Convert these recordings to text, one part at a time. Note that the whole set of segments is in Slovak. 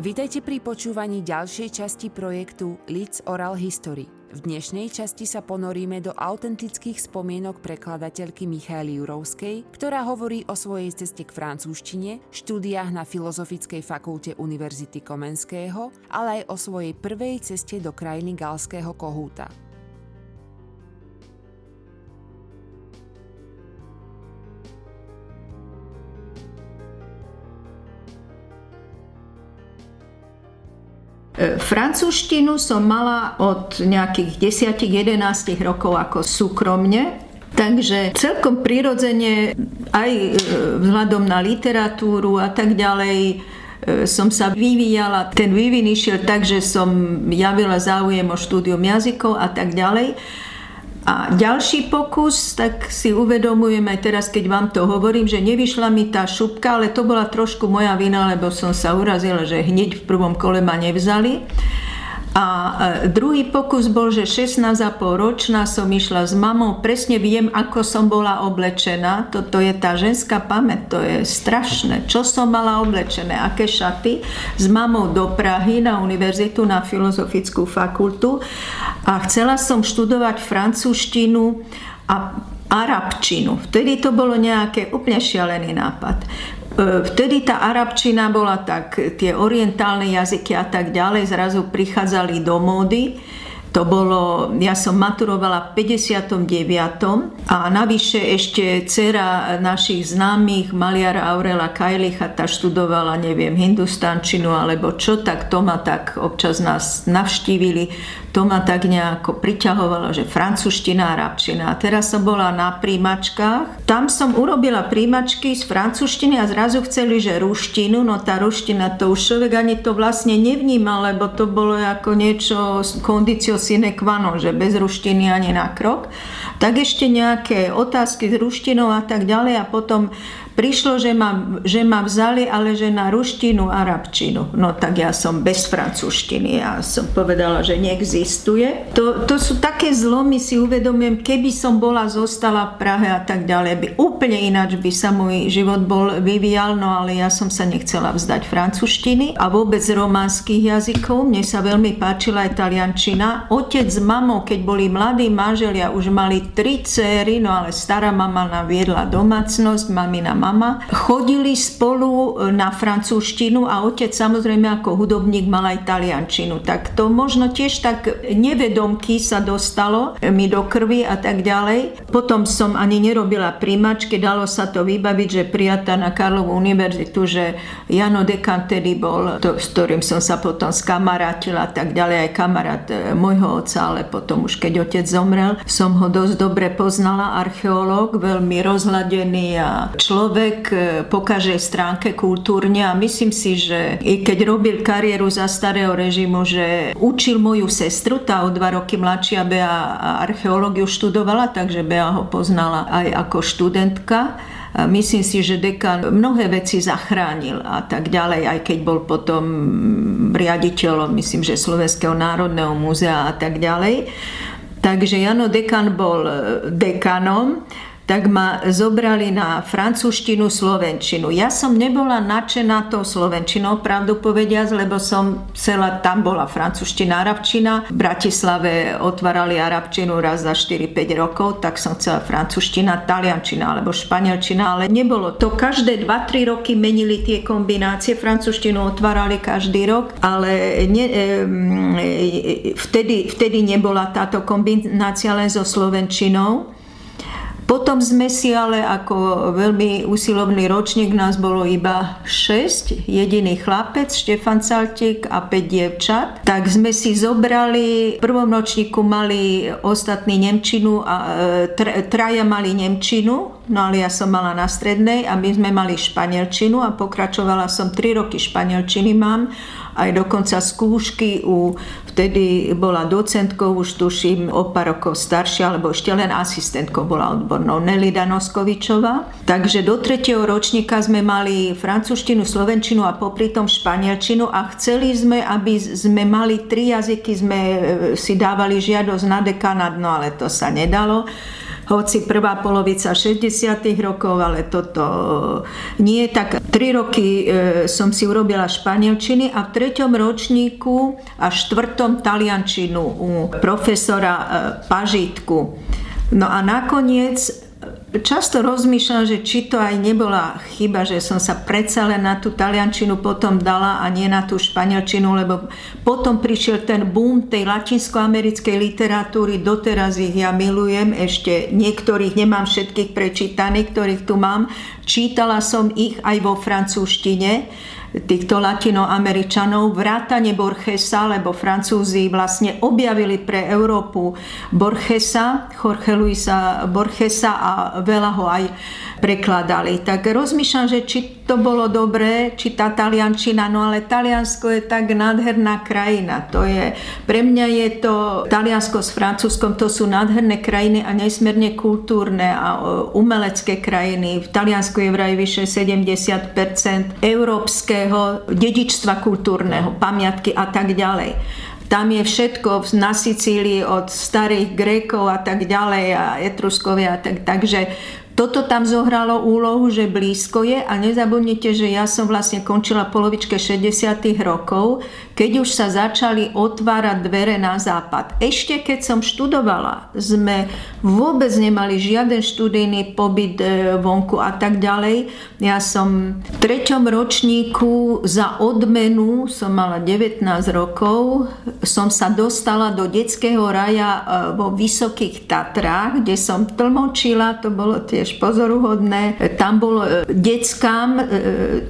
Vítajte pri počúvaní ďalšej časti projektu Leeds Oral History. V dnešnej časti sa ponoríme do autentických spomienok prekladateľky Michaely Jurovskej, ktorá hovorí o svojej ceste k francúzštine, štúdiách na Filozofickej fakulte Univerzity Komenského, ale aj o svojej prvej ceste do krajiny Galského kohúta. Francúzštinu som mala od nejakých 10-11 rokov ako súkromne, takže celkom prirodzene aj e, vzhľadom na literatúru a tak ďalej e, som sa vyvíjala. Ten vývin išiel tak, že som javila záujem o štúdium jazykov a tak ďalej. A ďalší pokus, tak si uvedomujem aj teraz, keď vám to hovorím, že nevyšla mi tá šupka, ale to bola trošku moja vina, lebo som sa urazila, že hneď v prvom kole ma nevzali. A e, druhý pokus bol, že 16,5 ročná som išla s mamou, presne viem, ako som bola oblečená. Toto je tá ženská pamäť, to je strašné. Čo som mala oblečené, aké šaty. S mamou do Prahy na univerzitu, na filozofickú fakultu. A chcela som študovať francúzštinu a arabčinu. Vtedy to bolo nejaké úplne šialený nápad. E, vtedy tá arabčina bola tak, tie orientálne jazyky a tak ďalej zrazu prichádzali do módy. To bolo, ja som maturovala v 59. a navyše ešte dcera našich známych, maliara Aurela Kajlicha, tá študovala, neviem, hindustančinu alebo čo, tak to ma tak občas nás navštívili to ma tak nejako priťahovalo, že francúzština a arabčina. A teraz som bola na príjmačkách. Tam som urobila príjmačky z francúzštiny a zrazu chceli, že ruštinu. No tá ruština, to už človek ani to vlastne nevnímal, lebo to bolo ako niečo kondicio sine qua non, že bez ruštiny ani na krok. Tak ešte nejaké otázky s ruštinou a tak ďalej a potom prišlo, že ma, že ma vzali, ale že na ruštinu, arabčinu. No tak ja som bez francúzštiny. Ja som povedala, že neexistuje. To, to sú také zlomy, si uvedomujem, keby som bola zostala v Prahe a tak ďalej, by úplne ináč by sa môj život bol vyvíjal, no ale ja som sa nechcela vzdať francúzštiny a vôbec románskych jazykov. Mne sa veľmi páčila italiančina. Otec s mamou, keď boli mladí manželia, už mali tri céry, no ale stará mama naviedla domácnosť, mamina mama chodili spolu e, na francúzštinu a otec samozrejme ako hudobník mal aj taliančinu. Tak to možno tiež tak nevedomky sa dostalo mi do krvi a tak ďalej. Potom som ani nerobila príjmačky, dalo sa to vybaviť, že prijatá na Karlovú univerzitu, že Jano Dekan tedy bol, to, s ktorým som sa potom skamarátila a tak ďalej, aj kamarát e, môjho otca, ale potom už keď otec zomrel, som ho dosť dobre poznala, archeológ, veľmi rozhľadený a človek, človek e, po každej stránke kultúrne a myslím si, že i keď robil kariéru za starého režimu, že učil moju sestru, tá o dva roky mladšia Bea archeológiu študovala, takže Bea ho poznala aj ako študentka. Myslím si, že dekan mnohé veci zachránil a tak ďalej, aj keď bol potom riaditeľom, myslím, že Slovenského národného múzea a tak ďalej. Takže Jano Dekan bol e, dekanom tak ma zobrali na francúzštinu, slovenčinu. Ja som nebola nadšená tou slovenčinou, pravdu povediac, lebo som celá, tam bola francúzština, arabčina. V Bratislave otvárali arabčinu raz za 4-5 rokov, tak som chcela francúzština, taliančina alebo španielčina, ale nebolo to. Každé 2-3 roky menili tie kombinácie, francúzštinu otvárali každý rok, ale ne, e, vtedy, vtedy nebola táto kombinácia len so slovenčinou. Potom sme si ale ako veľmi usilovný ročník, nás bolo iba 6, jediný chlapec, Štefan Saltik a 5 dievčat, tak sme si zobrali, v prvom ročníku mali ostatní Nemčinu a e, traja mali Nemčinu, no ale ja som mala na strednej a my sme mali španielčinu a pokračovala som 3 roky španielčiny mám aj dokonca skúšky u, vtedy bola docentkou, už tuším o pár rokov staršia, alebo ešte len asistentkou bola odbornou Nelida Noskovičová. Takže do tretieho ročníka sme mali francúzštinu, slovenčinu a popri tom španielčinu a chceli sme, aby sme mali tri jazyky, sme e, si dávali žiadosť na dekanát, no ale to sa nedalo hoci prvá polovica 60. rokov, ale toto nie. Tak tri roky som si urobila španielčiny a v treťom ročníku a štvrtom taliančinu u profesora Pažitku. No a nakoniec často rozmýšľam, že či to aj nebola chyba, že som sa predsa len na tú taliančinu potom dala a nie na tú španielčinu, lebo potom prišiel ten boom tej latinskoamerickej literatúry, doteraz ich ja milujem, ešte niektorých nemám všetkých prečítaných, ktorých tu mám. Čítala som ich aj vo francúzštine týchto latinoameričanov, vrátane Borgesa, lebo Francúzi vlastne objavili pre Európu Borgesa, Jorge Luisa Borgesa a veľa ho aj prekladali. Tak rozmýšľam, že či to bolo dobré, či tá taliančina, no ale Taliansko je tak nádherná krajina. To je, pre mňa je to, Taliansko s Francúzskom, to sú nádherné krajiny a nesmierne kultúrne a umelecké krajiny. V Taliansku je vraj vyše 70% európskeho dedičstva kultúrneho, pamiatky a tak ďalej tam je všetko na Sicílii od starých Grékov a tak ďalej a Etruskovia. Tak, takže toto tam zohralo úlohu, že blízko je a nezabudnite, že ja som vlastne končila polovičke 60. rokov, keď už sa začali otvárať dvere na západ. Ešte keď som študovala, sme vôbec nemali žiaden študijný pobyt e, vonku a tak ďalej. Ja som v treťom ročníku za odmenu, som mala 19 rokov, som sa dostala do detského raja e, vo Vysokých Tatrách, kde som tlmočila, to bolo tiež tiež pozoruhodné. Tam bolo e, deckám, e,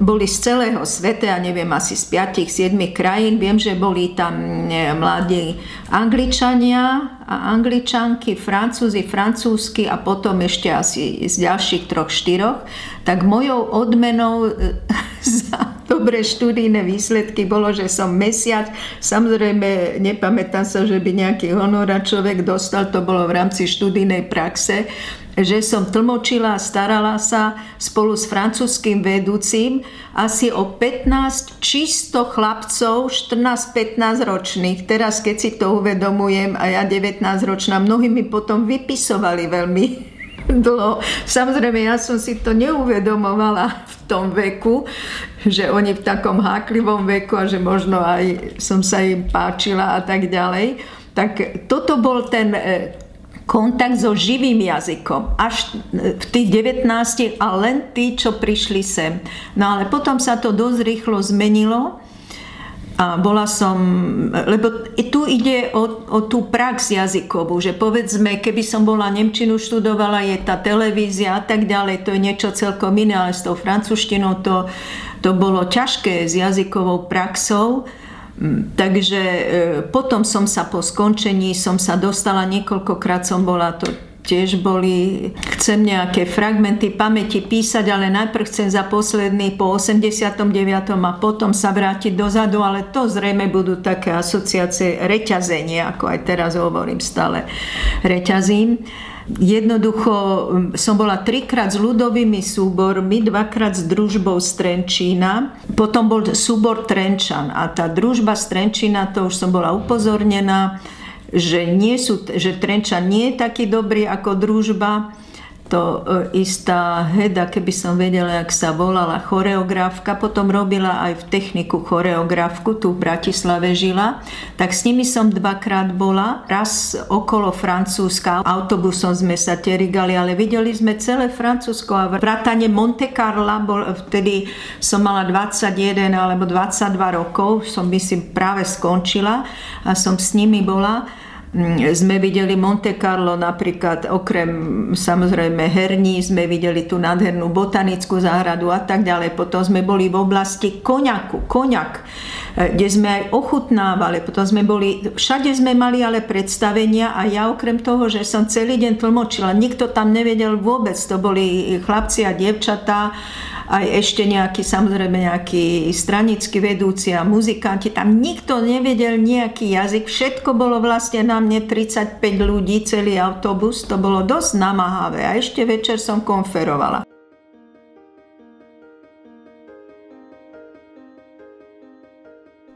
boli z celého sveta, ja neviem, asi z 5-7 krajín. Viem, že boli tam e, mladí Angličania a Angličanky, Francúzi, Francúzsky a potom ešte asi z ďalších troch, štyroch. Tak mojou odmenou za dobré študijné výsledky bolo, že som mesiac, samozrejme nepamätám sa, že by nejaký honora človek dostal, to bolo v rámci študijnej praxe, že som tlmočila a starala sa spolu s francúzským vedúcim asi o 15 čisto chlapcov, 14-15 ročných. Teraz, keď si to uvedomujem, a ja 19 ročná, mnohí mi potom vypisovali veľmi dlho. Samozrejme, ja som si to neuvedomovala v tom veku, že oni v takom háklivom veku a že možno aj som sa im páčila a tak ďalej. Tak toto bol ten e, kontakt so živým jazykom. Až v tých 19 a len tí, čo prišli sem. No ale potom sa to dosť rýchlo zmenilo a bola som, lebo tu ide o, o tú prax jazykovú, že povedzme, keby som bola Nemčinu študovala, je tá televízia a tak ďalej, to je niečo celkom iné, ale s tou francúzštinou to, to bolo ťažké s jazykovou praxou. Mm, takže e, potom som sa po skončení, som sa dostala, niekoľkokrát som bola to tiež boli, chcem nejaké fragmenty pamäti písať, ale najprv chcem za posledný po 89. a potom sa vrátiť dozadu, ale to zrejme budú také asociácie reťazenie, ako aj teraz hovorím stále reťazím. Jednoducho som bola trikrát s ľudovými súbormi, dvakrát s družbou z Trenčína, potom bol súbor Trenčan a tá družba z Trenčína, to už som bola upozornená, že, nie sú, že Trenčan nie je taký dobrý ako družba, to e, istá Heda, keby som vedela, jak sa volala, choreografka, potom robila aj v techniku choreografku, tu v Bratislave žila, tak s nimi som dvakrát bola, raz okolo Francúzska, autobusom sme sa terigali, ale videli sme celé Francúzsko a vrátane Monte Carla, bol, vtedy som mala 21 alebo 22 rokov, som myslím práve skončila a som s nimi bola sme videli Monte Carlo napríklad, okrem samozrejme herní, sme videli tú nádhernú botanickú záhradu a tak ďalej. Potom sme boli v oblasti koňaku, koňak, kde sme aj ochutnávali. Potom sme boli, všade sme mali ale predstavenia a ja okrem toho, že som celý deň tlmočila, nikto tam nevedel vôbec. To boli chlapci a dievčatá, aj ešte nejaký, samozrejme nejaký stranický vedúci a muzikanti. Tam nikto nevedel nejaký jazyk. Všetko bolo vlastne na mne 35 ľudí, celý autobus. To bolo dosť namáhavé. A ešte večer som konferovala.